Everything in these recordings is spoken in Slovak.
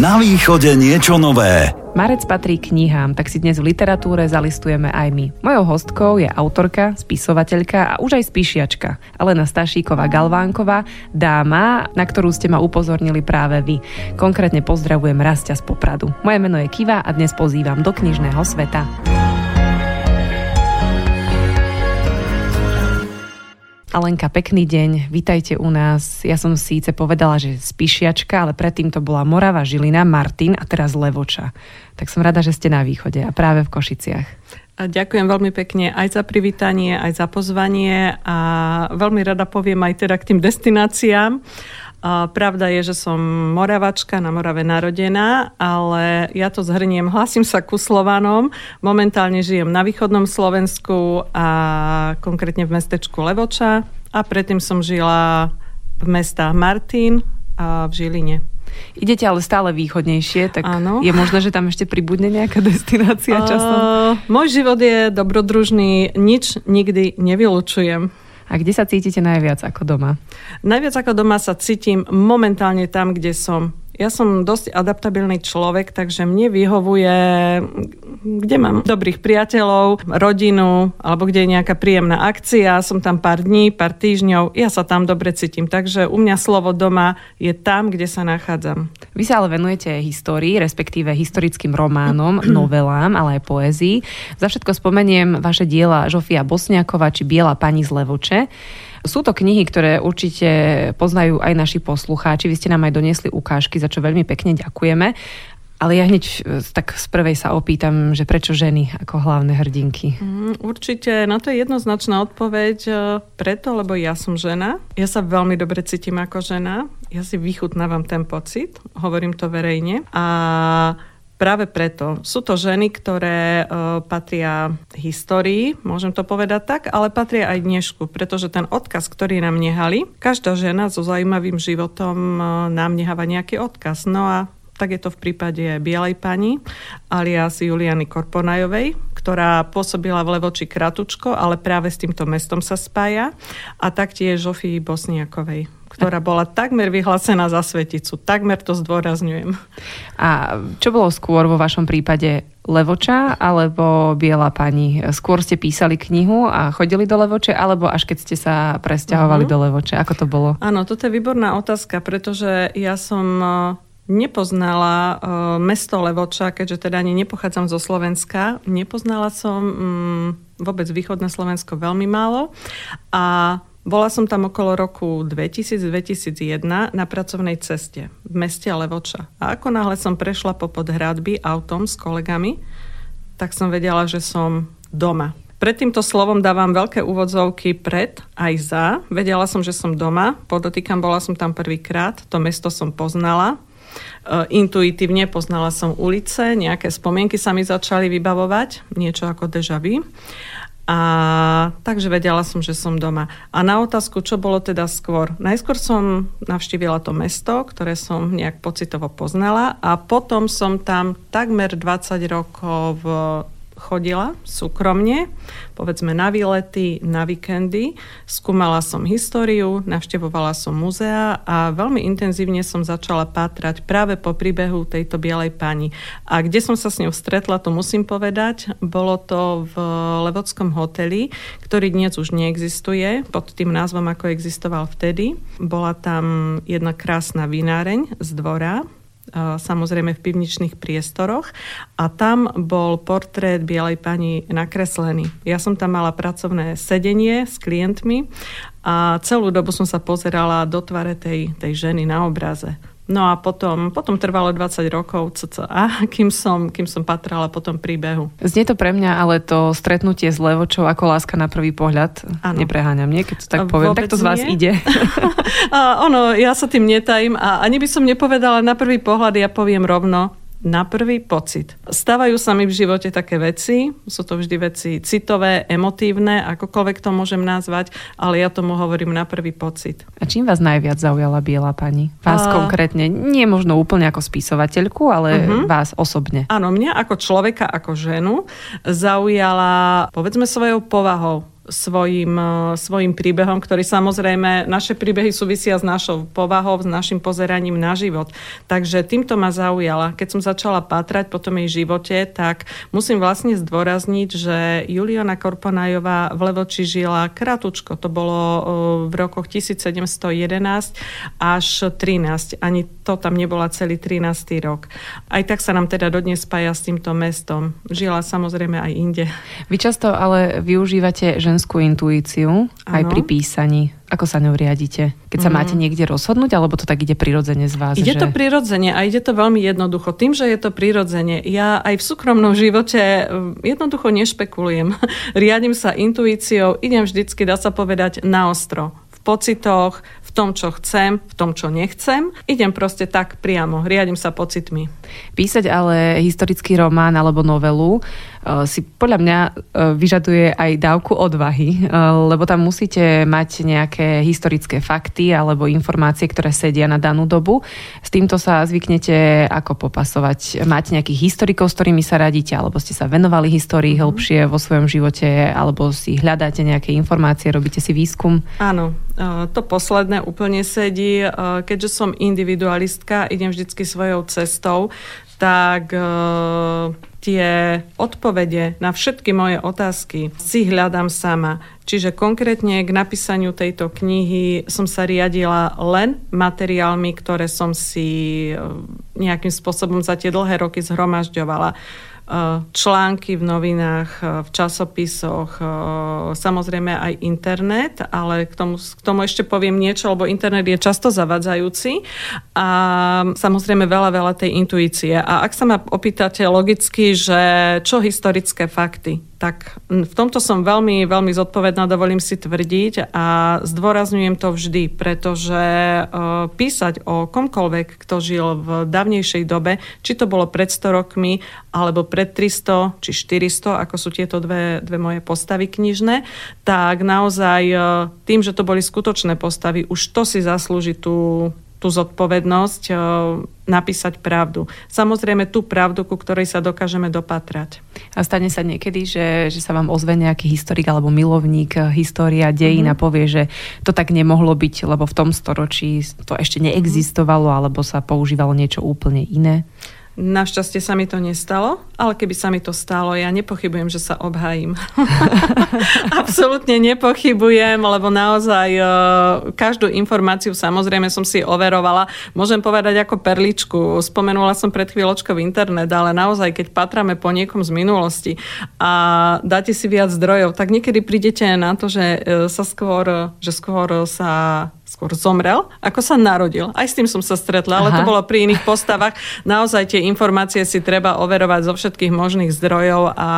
Na východe niečo nové. Marec patrí knihám, tak si dnes v literatúre zalistujeme aj my. Mojou hostkou je autorka, spisovateľka a už aj spíšiačka. Alena Stašíková Galvánková, dáma, na ktorú ste ma upozornili práve vy. Konkrétne pozdravujem Rastia z Popradu. Moje meno je Kiva a dnes pozývam do knižného sveta. Alenka, pekný deň, vítajte u nás. Ja som síce povedala, že spíšiačka, ale predtým to bola Morava, Žilina, Martin a teraz Levoča. Tak som rada, že ste na východe a práve v Košiciach. A ďakujem veľmi pekne aj za privítanie, aj za pozvanie a veľmi rada poviem aj teda k tým destináciám. A pravda je, že som Moravačka, na Morave narodená, ale ja to zhrniem. Hlasím sa ku Slovanom. Momentálne žijem na východnom Slovensku a konkrétne v mestečku Levoča. A predtým som žila v mestách Martin a v Žiline. Idete ale stále východnejšie, tak Áno. je možné, že tam ešte pribudne nejaká destinácia časom? Uh, môj život je dobrodružný, nič nikdy nevylučujem. A kde sa cítite najviac ako doma? Najviac ako doma sa cítim momentálne tam, kde som. Ja som dosť adaptabilný človek, takže mne vyhovuje, kde mám dobrých priateľov, rodinu, alebo kde je nejaká príjemná akcia, som tam pár dní, pár týždňov, ja sa tam dobre cítim. Takže u mňa slovo doma je tam, kde sa nachádzam. Vy sa ale venujete histórii, respektíve historickým románom, novelám, ale aj poézii. Za všetko spomeniem vaše diela Žofia Bosniakova či Biela pani z Levoče. Sú to knihy, ktoré určite poznajú aj naši poslucháči. Vy ste nám aj doniesli ukážky, za čo veľmi pekne ďakujeme. Ale ja hneď e, tak z prvej sa opýtam, že prečo ženy ako hlavné hrdinky? Mm, určite, na to je jednoznačná odpoveď. E, preto, lebo ja som žena. Ja sa veľmi dobre cítim ako žena. Ja si vychutnávam ten pocit. Hovorím to verejne. A Práve preto. Sú to ženy, ktoré uh, patria histórii, môžem to povedať tak, ale patria aj dnešku, pretože ten odkaz, ktorý nám nehali, každá žena so zaujímavým životom uh, nám neháva nejaký odkaz. No a tak je to v prípade Bielej pani, alias Juliany Korponajovej, ktorá pôsobila v Levoči kratučko, ale práve s týmto mestom sa spája, a taktiež Žofii Bosniakovej ktorá bola takmer vyhlásená za sveticu. Takmer to zdôrazňujem. A čo bolo skôr vo vašom prípade? Levoča alebo Biela pani? Skôr ste písali knihu a chodili do Levoče, alebo až keď ste sa presťahovali uh-huh. do Levoče? Ako to bolo? Áno, toto je výborná otázka, pretože ja som e, nepoznala uh, mesto Levoča, keďže teda ani nepochádzam zo Slovenska. Nepoznala som um, vôbec východné Slovensko veľmi málo a bola som tam okolo roku 2000-2001 na pracovnej ceste v meste Levoča. A ako náhle som prešla po podhradby autom s kolegami, tak som vedela, že som doma. Pred týmto slovom dávam veľké úvodzovky pred aj za. Vedela som, že som doma. Podotýkam, bola som tam prvýkrát. To mesto som poznala. E, intuitívne poznala som ulice, nejaké spomienky sa mi začali vybavovať, niečo ako deja vu. A takže vedela som, že som doma. A na otázku, čo bolo teda skôr? Najskôr som navštívila to mesto, ktoré som nejak pocitovo poznala a potom som tam takmer 20 rokov chodila súkromne, povedzme na výlety, na víkendy. Skúmala som históriu, navštevovala som muzea a veľmi intenzívne som začala pátrať práve po príbehu tejto bielej pani. A kde som sa s ňou stretla, to musím povedať, bolo to v Levodskom hoteli, ktorý dnes už neexistuje pod tým názvom, ako existoval vtedy. Bola tam jedna krásna vináreň z dvora, samozrejme v pivničných priestoroch a tam bol portrét Bielej pani nakreslený. Ja som tam mala pracovné sedenie s klientmi a celú dobu som sa pozerala do tvare tej, tej ženy na obraze. No a potom, potom trvalo 20 rokov, cca, kým som, kým som patrala po tom príbehu. Znie to pre mňa, ale to stretnutie s Levočou ako láska na prvý pohľad, ano. nepreháňam, nie? Keď to tak poviem, Vôbec tak to z vás nie. ide. a ono, ja sa tým netajím a ani by som nepovedala na prvý pohľad, ja poviem rovno, na prvý pocit. Stávajú sa mi v živote také veci, sú to vždy veci citové, emotívne, akokoľvek to môžem nazvať, ale ja tomu hovorím na prvý pocit. A čím vás najviac zaujala Biela pani? Vás a... konkrétne, nie možno úplne ako spisovateľku, ale uh-huh. vás osobne. Áno, mňa ako človeka, ako ženu zaujala, povedzme svojou povahou, svojim, svojim príbehom, ktorý samozrejme, naše príbehy súvisia s našou povahou, s našim pozeraním na život. Takže týmto ma zaujala. Keď som začala pátrať po tom jej živote, tak musím vlastne zdôrazniť, že Juliana Korponajová v Levoči žila kratučko. To bolo v rokoch 1711 až 13. Ani to tam nebola celý 13. rok. Aj tak sa nám teda dodnes spája s týmto mestom. Žila samozrejme aj inde. Vy často ale využívate ženskú intuíciu ano. aj pri písaní. Ako sa ňou riadite? Keď sa mm. máte niekde rozhodnúť, alebo to tak ide prirodzene z vás? Ide že... to prirodzene a ide to veľmi jednoducho. Tým, že je to prirodzene, ja aj v súkromnom živote mm, jednoducho nešpekulujem. Riadím sa intuíciou, idem vždycky, dá sa povedať, na ostro pocitoch, v tom, čo chcem, v tom, čo nechcem. Idem proste tak priamo, riadím sa pocitmi. Písať ale historický román alebo novelu si podľa mňa e, vyžaduje aj dávku odvahy, e, lebo tam musíte mať nejaké historické fakty alebo informácie, ktoré sedia na danú dobu. S týmto sa zvyknete ako popasovať. Máte nejakých historikov, s ktorými sa radíte, alebo ste sa venovali histórii hĺbšie vo svojom živote, alebo si hľadáte nejaké informácie, robíte si výskum? Áno, to posledné úplne sedí. Keďže som individualistka, idem vždycky svojou cestou, tak tie odpovede na všetky moje otázky si hľadám sama. Čiže konkrétne k napísaniu tejto knihy som sa riadila len materiálmi, ktoré som si nejakým spôsobom za tie dlhé roky zhromažďovala články v novinách, v časopisoch, samozrejme aj internet, ale k tomu, k tomu ešte poviem niečo, lebo internet je často zavadzajúci a samozrejme veľa, veľa tej intuície. A ak sa ma opýtate logicky, že čo historické fakty, tak v tomto som veľmi, veľmi zodpovedná, dovolím si tvrdiť a zdôrazňujem to vždy, pretože e, písať o komkoľvek, kto žil v dávnejšej dobe, či to bolo pred 100 rokmi, alebo pred 300 či 400, ako sú tieto dve, dve moje postavy knižné, tak naozaj e, tým, že to boli skutočné postavy, už to si zaslúži tú tú zodpovednosť e, napísať pravdu. Samozrejme tú pravdu, ku ktorej sa dokážeme dopatrať. A stane sa niekedy, že, že sa vám ozve nejaký historik alebo milovník história, dejín mm-hmm. a povie, že to tak nemohlo byť, lebo v tom storočí to ešte neexistovalo alebo sa používalo niečo úplne iné? Našťastie sa mi to nestalo, ale keby sa mi to stalo, ja nepochybujem, že sa obhájim. Absolútne nepochybujem, lebo naozaj uh, každú informáciu samozrejme som si overovala. Môžem povedať ako perličku. Spomenula som pred chvíľočkou internet, ale naozaj, keď patrame po niekom z minulosti a dáte si viac zdrojov, tak niekedy prídete na to, že uh, sa skôr, že skôr sa skôr zomrel, ako sa narodil. Aj s tým som sa stretla, ale Aha. to bolo pri iných postavách. Naozaj tie informácie si treba overovať zo všetkých možných zdrojov a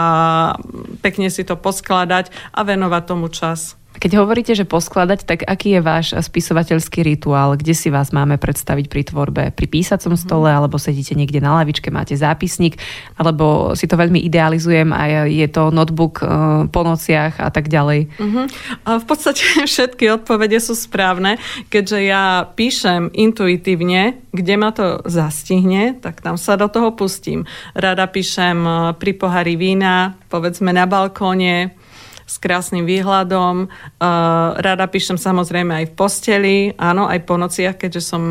pekne si to poskladať a venovať tomu čas. Keď hovoríte, že poskladať, tak aký je váš spisovateľský rituál? Kde si vás máme predstaviť pri tvorbe? Pri písacom stole, mhm. alebo sedíte niekde na lavičke, máte zápisník, alebo si to veľmi idealizujem a je to notebook eh, po nociach a tak ďalej? Uh-huh. A v podstate všetky odpovede sú správne, keďže ja píšem intuitívne, kde ma to zastihne, tak tam sa do toho pustím. Rada píšem eh, pri pohári vína, povedzme na balkóne, s krásnym výhľadom. Rada píšem samozrejme aj v posteli, áno, aj po nociach, keďže som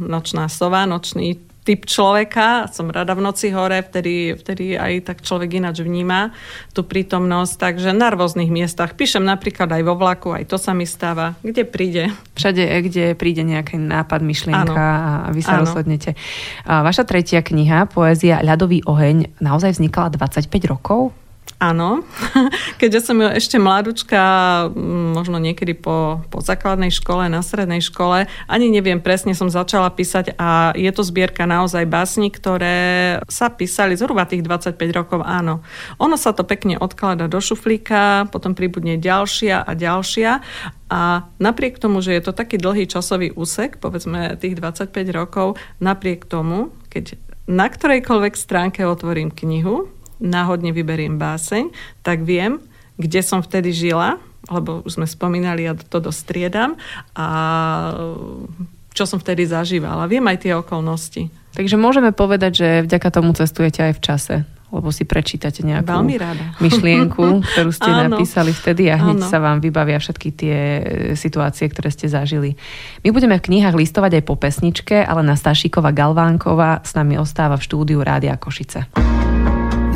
nočná sova, nočný typ človeka, som rada v noci hore, vtedy, vtedy aj tak človek ináč vníma tú prítomnosť, takže na rôznych miestach. Píšem napríklad aj vo vlaku, aj to sa mi stáva, kde príde. Všade, kde príde nejaký nápad, myšlienka ano. a vy sa ano. rozhodnete. Vaša tretia kniha, Poézia Ľadový oheň, naozaj vznikala 25 rokov? Áno, keďže som ešte mladúčka, možno niekedy po, po základnej škole, na strednej škole, ani neviem presne, som začala písať a je to zbierka naozaj básni, ktoré sa písali zhruba tých 25 rokov, áno. Ono sa to pekne odklada do šuflíka, potom pribudne ďalšia a ďalšia a napriek tomu, že je to taký dlhý časový úsek, povedzme tých 25 rokov, napriek tomu, keď na ktorejkoľvek stránke otvorím knihu, náhodne vyberiem báseň, tak viem, kde som vtedy žila, lebo už sme spomínali, ja to dostriedam a čo som vtedy zažívala. Viem aj tie okolnosti. Takže môžeme povedať, že vďaka tomu cestujete aj v čase lebo si prečítate nejakú Veľmi rada. myšlienku, ktorú ste Áno. napísali vtedy a hneď Áno. sa vám vybavia všetky tie e, situácie, ktoré ste zažili. My budeme v knihách listovať aj po pesničke, ale na Stašíková Galvánková s nami ostáva v štúdiu Rádia Košice.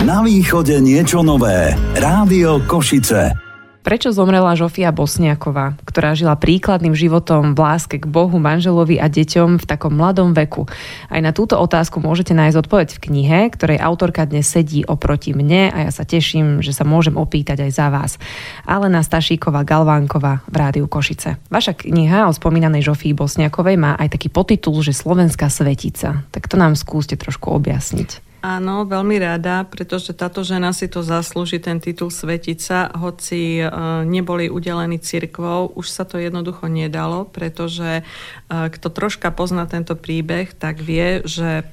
Na východe niečo nové. Rádio Košice. Prečo zomrela Žofia Bosniaková, ktorá žila príkladným životom v láske k Bohu, manželovi a deťom v takom mladom veku? Aj na túto otázku môžete nájsť odpoveď v knihe, ktorej autorka dnes sedí oproti mne a ja sa teším, že sa môžem opýtať aj za vás. Alena Stašíková Galvánková v Rádiu Košice. Vaša kniha o spomínanej Žofii Bosniakovej má aj taký potitul, že Slovenská svetica. Tak to nám skúste trošku objasniť. Áno, veľmi rada, pretože táto žena si to zaslúži, ten titul Svetica, hoci e, neboli udelení cirkvou, už sa to jednoducho nedalo, pretože e, kto troška pozná tento príbeh, tak vie, že 1.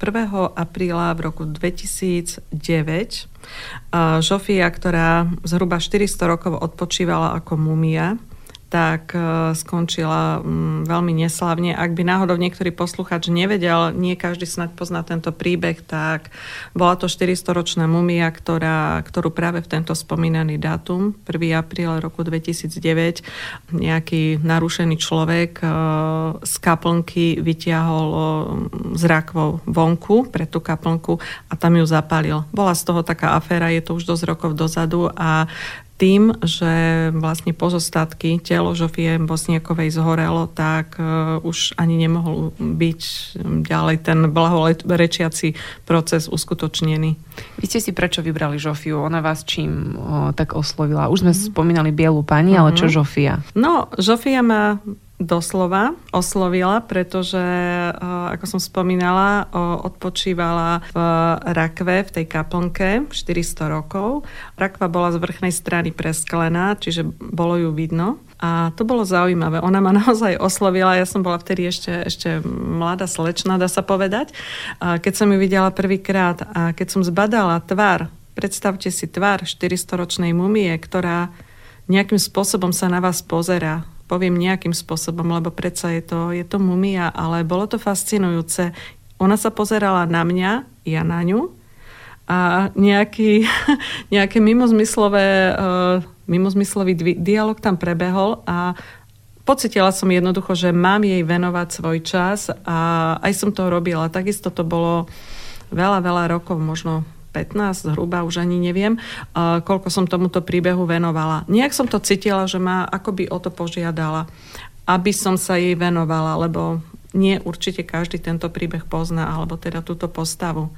apríla v roku 2009 e, Žofia, ktorá zhruba 400 rokov odpočívala ako mumia, tak e, skončila mm, veľmi neslavne. Ak by náhodou niektorý posluchač nevedel, nie každý snad pozná tento príbeh, tak bola to 400-ročná mumia, ktorá, ktorú práve v tento spomínaný dátum, 1. apríl roku 2009, nejaký narušený človek e, z kaplnky vytiahol e, z rakvou vonku pre tú kaplnku a tam ju zapálil. Bola z toho taká aféra, je to už dosť rokov dozadu a tým, že vlastne pozostatky telo Žofie Bosniakovej zhorelo, tak uh, už ani nemohol byť ďalej ten blahorečiaci proces uskutočnený. Vy ste si prečo vybrali Žofiu? Ona vás čím o, tak oslovila? Už sme spomínali Bielu pani, ale čo Žofia? No, Žofia má doslova oslovila, pretože, eh, ako som spomínala, odpočívala v rakve, v tej kaplnke 400 rokov. Rakva bola z vrchnej strany presklená, čiže bolo ju vidno. A to bolo zaujímavé. Ona ma naozaj oslovila. Ja som bola vtedy ešte, ešte mladá slečna, dá sa povedať. Keď som ju videla prvýkrát a keď som zbadala tvár, predstavte si tvár 400-ročnej mumie, ktorá nejakým spôsobom sa na vás pozera poviem nejakým spôsobom, lebo predsa je to, je to mumia, ale bolo to fascinujúce. Ona sa pozerala na mňa, ja na ňu a nejaký, nejaké mimozmyslové, uh, mimozmyslový dialog tam prebehol a pocitila som jednoducho, že mám jej venovať svoj čas a aj som to robila. Takisto to bolo veľa, veľa rokov, možno 15 zhruba, už ani neviem, koľko som tomuto príbehu venovala. Nejak som to cítila, že ma akoby o to požiadala, aby som sa jej venovala, lebo nie určite každý tento príbeh pozná, alebo teda túto postavu.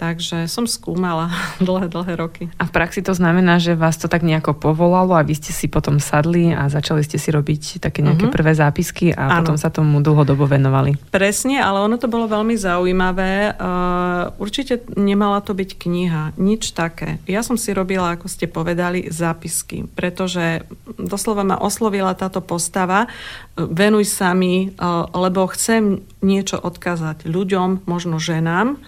Takže som skúmala dlhé, dlhé roky. A v praxi to znamená, že vás to tak nejako povolalo a vy ste si potom sadli a začali ste si robiť také nejaké uh-huh. prvé zápisky a ano. potom sa tomu dlhodobo venovali. Presne, ale ono to bolo veľmi zaujímavé. Uh, určite nemala to byť kniha, nič také. Ja som si robila, ako ste povedali, zápisky, pretože doslova ma oslovila táto postava, venuj sa mi, uh, lebo chcem niečo odkázať ľuďom, možno ženám,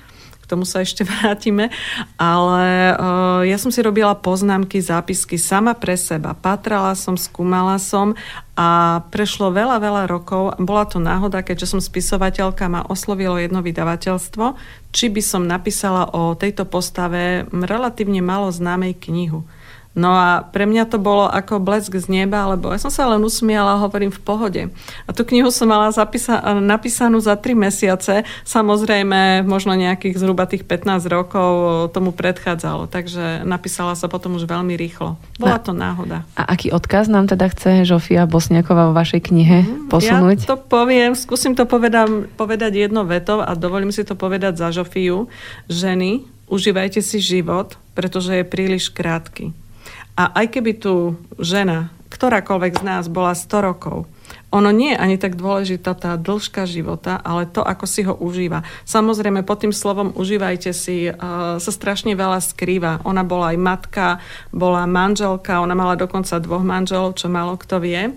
tomu sa ešte vrátime, ale uh, ja som si robila poznámky, zápisky sama pre seba. Patrala som, skúmala som a prešlo veľa, veľa rokov. Bola to náhoda, keďže som spisovateľka, ma oslovilo jedno vydavateľstvo, či by som napísala o tejto postave relatívne malo známej knihu. No a pre mňa to bolo ako blesk z neba, lebo ja som sa len usmiala a hovorím v pohode. A tú knihu som mala zapisa- napísanú za 3 mesiace. Samozrejme, možno nejakých zhruba tých 15 rokov tomu predchádzalo. Takže napísala sa potom už veľmi rýchlo. Bola to náhoda. A aký odkaz nám teda chce Žofia Bosniaková vo vašej knihe mhm. posunúť? Ja to poviem, skúsim to povedať, povedať jedno veto a dovolím si to povedať za Žofiu. Ženy, užívajte si život, pretože je príliš krátky. A aj keby tu žena, ktorákoľvek z nás bola 100 rokov, ono nie je ani tak dôležitá tá dĺžka života, ale to, ako si ho užíva. Samozrejme, pod tým slovom užívajte si uh, sa strašne veľa skrýva. Ona bola aj matka, bola manželka, ona mala dokonca dvoch manželov, čo málo kto vie.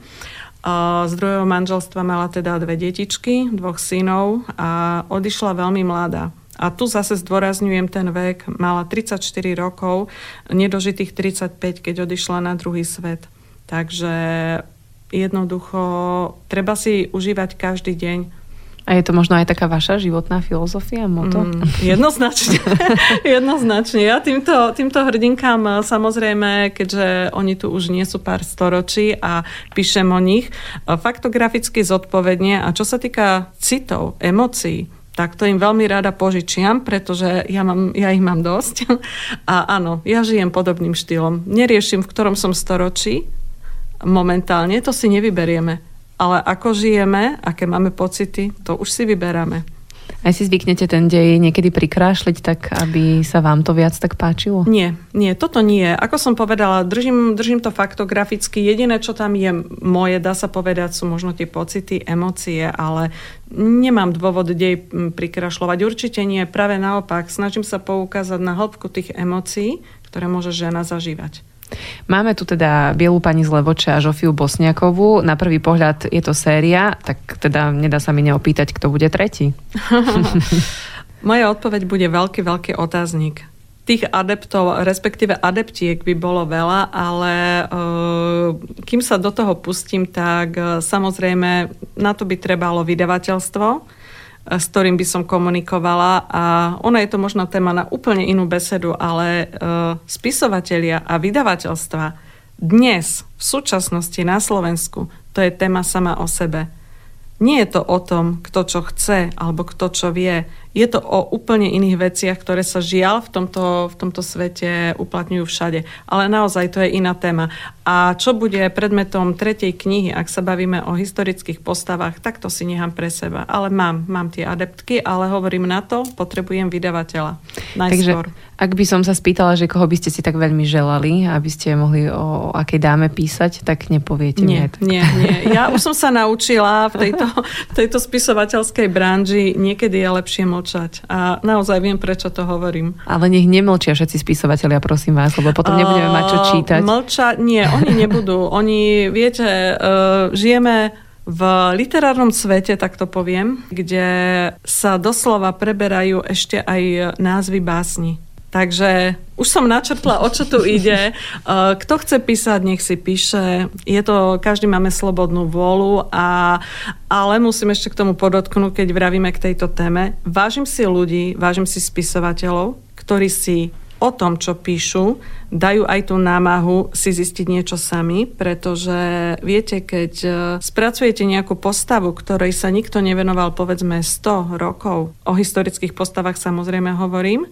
Uh, z druhého manželstva mala teda dve detičky, dvoch synov a odišla veľmi mladá. A tu zase zdôrazňujem ten vek. Mala 34 rokov, nedožitých 35, keď odišla na druhý svet. Takže jednoducho treba si užívať každý deň. A je to možno aj taká vaša životná filozofia, moto? Mm, jednoznačne. jednoznačne. Ja týmto, týmto hrdinkám eh, samozrejme, keďže oni tu už nie sú pár storočí a píšem o nich, eh, faktograficky zodpovedne. A čo sa týka citov, emócií, tak to im veľmi rada požičiam, pretože ja, mám, ja ich mám dosť. A áno, ja žijem podobným štýlom. Neriešim, v ktorom som storočí momentálne, to si nevyberieme. Ale ako žijeme, aké máme pocity, to už si vyberáme. Aj si zvyknete ten dej niekedy prikrášliť tak, aby sa vám to viac tak páčilo? Nie, nie, toto nie. Ako som povedala, držím, držím to faktograficky. Jediné, čo tam je moje, dá sa povedať, sú možno tie pocity, emócie, ale nemám dôvod dej prikrašľovať. Určite nie, práve naopak. Snažím sa poukázať na hĺbku tých emócií, ktoré môže žena zažívať. Máme tu teda Bielú pani z Levoče a Žofiu Bosniakovú. Na prvý pohľad je to séria, tak teda nedá sa mi neopýtať, kto bude tretí. Moja odpoveď bude veľký, veľký otáznik. Tých adeptov, respektíve adeptiek by bolo veľa, ale uh, kým sa do toho pustím, tak uh, samozrejme na to by trebalo vydavateľstvo s ktorým by som komunikovala a ona je to možno téma na úplne inú besedu, ale uh, spisovatelia a vydavateľstva dnes, v súčasnosti na Slovensku, to je téma sama o sebe. Nie je to o tom, kto čo chce alebo kto čo vie. Je to o úplne iných veciach, ktoré sa žiaľ v tomto, v tomto svete uplatňujú všade. Ale naozaj to je iná téma. A čo bude predmetom tretej knihy, ak sa bavíme o historických postavách, tak to si nechám pre seba. Ale mám, mám tie adeptky, ale hovorím na to, potrebujem vydavateľa. Najskôr. Takže ak by som sa spýtala, že koho by ste si tak veľmi želali, aby ste mohli o, akej dáme písať, tak nepoviete nie, nie, nie. Ja už som sa naučila v tejto, v tejto spisovateľskej branži, niekedy je lepšie mlčať. A naozaj viem, prečo to hovorím. Ale nech nemlčia všetci spisovatelia, prosím vás, lebo potom nebudeme mať čo čítať. Mlča, nie, oni nebudú. Oni, viete, uh, žijeme v literárnom svete, tak to poviem, kde sa doslova preberajú ešte aj názvy básni. Takže už som načrtla, o čo tu ide. Uh, kto chce písať, nech si píše. Je to, každý máme slobodnú vôľu, a, ale musím ešte k tomu podotknúť, keď vravíme k tejto téme. Vážim si ľudí, vážim si spisovateľov, ktorí si o tom, čo píšu, dajú aj tú námahu si zistiť niečo sami, pretože viete, keď e, spracujete nejakú postavu, ktorej sa nikto nevenoval povedzme 100 rokov, o historických postavách samozrejme hovorím,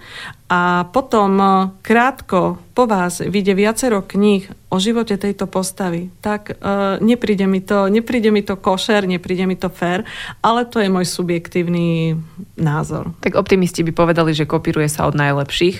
a potom e, krátko po vás vyjde viacero kníh o živote tejto postavy, tak uh, nepríde, mi to, nepríde mi to košer, nepríde mi to fér, ale to je môj subjektívny názor. Tak optimisti by povedali, že kopíruje sa od najlepších.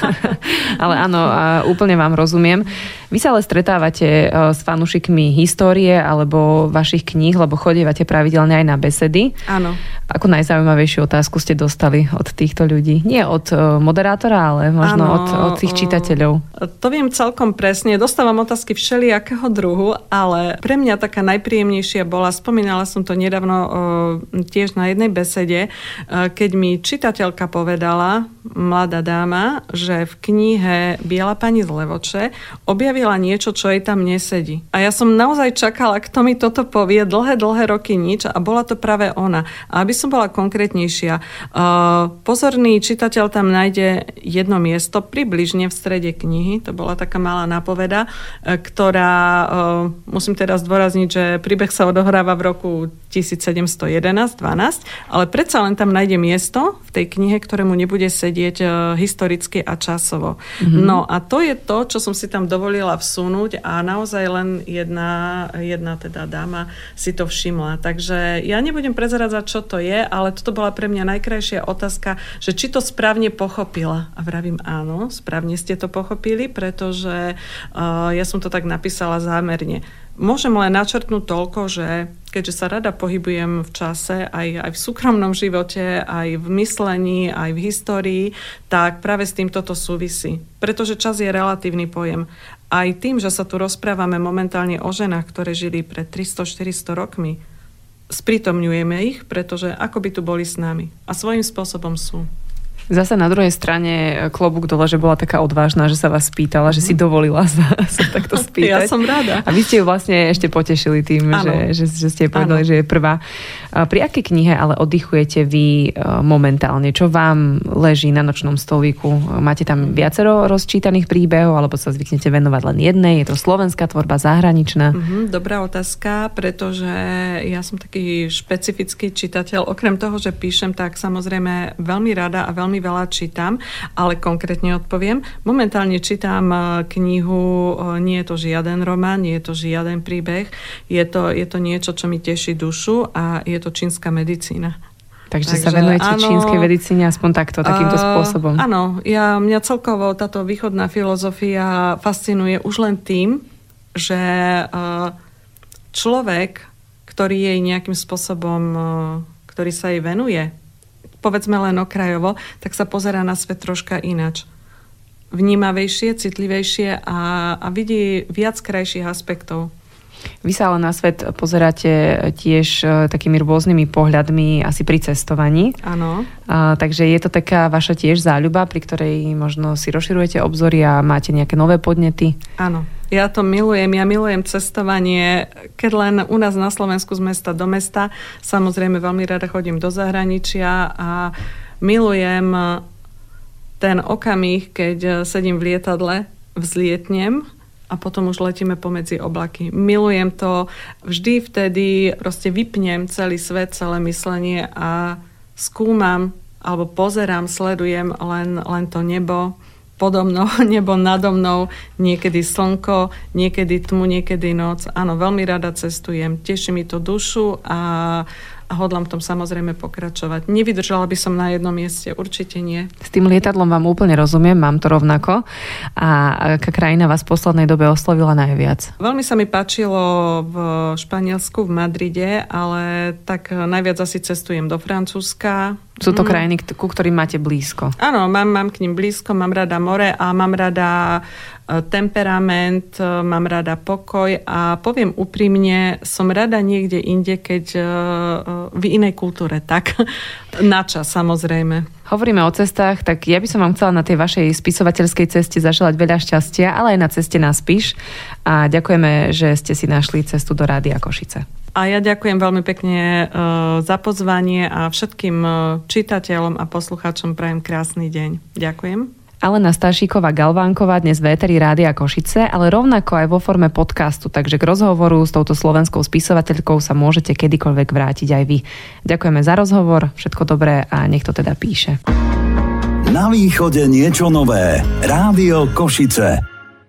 ale áno, a úplne vám rozumiem. Vy sa ale stretávate uh, s fanúšikmi histórie alebo vašich kníh, lebo chodievate pravidelne aj na besedy. Áno. Ako najzaujímavejšiu otázku ste dostali od týchto ľudí? Nie od uh, moderátora, ale možno ano, od, od tých čitateľov. To viem celkom presne. Dostávam otázky všelijakého druhu, ale pre mňa taká najpríjemnejšia bola, spomínala som to nedávno tiež na jednej besede, keď mi čitateľka povedala, mladá dáma, že v knihe Biela pani z Levoče objavila niečo, čo jej tam nesedí. A ja som naozaj čakala, kto mi toto povie dlhé, dlhé roky nič a bola to práve ona. A aby som bola konkrétnejšia. Uh, pozorný čitateľ tam nájde jedno miesto približne v strede knihy, to bola taká malá nápoveda, uh, ktorá, uh, musím teraz zdôrazniť, že príbeh sa odohráva v roku 1711-12, ale predsa len tam nájde miesto v tej knihe, ktorému nebude sedieť historicky a časovo. Mm-hmm. No a to je to, čo som si tam dovolila vsunúť a naozaj len jedna, jedna teda dáma si to všimla. Takže ja nebudem prezeradzať, čo to je, ale toto bola pre mňa najkrajšia otázka, že či to správne pochopila. A vravím áno, správne ste to pochopili, pretože uh, ja som to tak napísala zámerne. Môžem len načrtnúť toľko, že keďže sa rada pohybujem v čase, aj, aj v súkromnom živote, aj v myslení, aj v histórii, tak práve s týmto to súvisí. Pretože čas je relatívny pojem. Aj tým, že sa tu rozprávame momentálne o ženách, ktoré žili pred 300-400 rokmi, sprítomňujeme ich, pretože ako by tu boli s nami. A svojím spôsobom sú. Zase na druhej strane klobúk dole, že bola taká odvážna, že sa vás spýtala, že si mhm. dovolila sa, sa takto spýtať. Ja som rada. A vy ste ju vlastne ešte potešili tým, že, že, že ste jej povedali, ano. že je prvá. Pri akej knihe ale oddychujete vy e, momentálne? Čo vám leží na nočnom stolíku? Máte tam viacero rozčítaných príbehov, alebo sa zvyknete venovať len jednej? Je to slovenská tvorba, zahraničná? Mm-hmm, dobrá otázka, pretože ja som taký špecifický čitateľ. Okrem toho, že píšem, tak samozrejme veľmi rada a veľmi veľa čítam, ale konkrétne odpoviem. Momentálne čítam e, knihu, e, nie je to žiaden román, nie je to žiaden príbeh, je to, je to niečo, čo mi teší dušu a je to čínska medicína. Takže, Takže sa venujete áno, čínskej medicíne aspoň takto, takýmto uh, spôsobom. Áno, ja, mňa celkovo táto východná filozofia fascinuje už len tým, že uh, človek, ktorý jej nejakým spôsobom, uh, ktorý sa jej venuje, povedzme len okrajovo, tak sa pozera na svet troška inač. Vnímavejšie, citlivejšie a, a vidí viac krajších aspektov. Vy sa ale na svet pozeráte tiež e, takými rôznymi pohľadmi asi pri cestovaní. Áno. takže je to taká vaša tiež záľuba, pri ktorej možno si rozširujete obzory a máte nejaké nové podnety? Áno. Ja to milujem, ja milujem cestovanie, keď len u nás na Slovensku z mesta do mesta. Samozrejme veľmi rada chodím do zahraničia a milujem ten okamih, keď sedím v lietadle, vzlietnem a potom už letíme pomedzi oblaky. Milujem to. Vždy vtedy proste vypnem celý svet, celé myslenie a skúmam alebo pozerám, sledujem len, len to nebo podo mnou, nebo nado mnou, niekedy slnko, niekedy tmu, niekedy noc. Áno, veľmi rada cestujem, teší mi to dušu a a hodlám v tom samozrejme pokračovať. Nevydržala by som na jednom mieste, určite nie. S tým lietadlom vám úplne rozumiem, mám to rovnako. A aká krajina vás v poslednej dobe oslovila najviac? Veľmi sa mi páčilo v Španielsku, v Madride, ale tak najviac asi cestujem do Francúzska, sú to mm. krajiny, ku ktorým máte blízko. Áno, mám, mám k ním blízko, mám rada more a mám rada temperament, e, mám rada pokoj a poviem úprimne, som rada niekde inde, keď e, v inej kultúre, tak na čas samozrejme. Hovoríme o cestách, tak ja by som vám chcela na tej vašej spisovateľskej ceste zaželať veľa šťastia, ale aj na ceste na Spíš a ďakujeme, že ste si našli cestu do Rádia Košice. A ja ďakujem veľmi pekne za pozvanie a všetkým čitateľom a poslucháčom prajem krásny deň. Ďakujem. Alena Stašíková Galvánková dnes v Eteri Rádia Košice, ale rovnako aj vo forme podcastu, takže k rozhovoru s touto slovenskou spisovateľkou sa môžete kedykoľvek vrátiť aj vy. Ďakujeme za rozhovor, všetko dobré a nech to teda píše. Na východe niečo nové. Rádio Košice.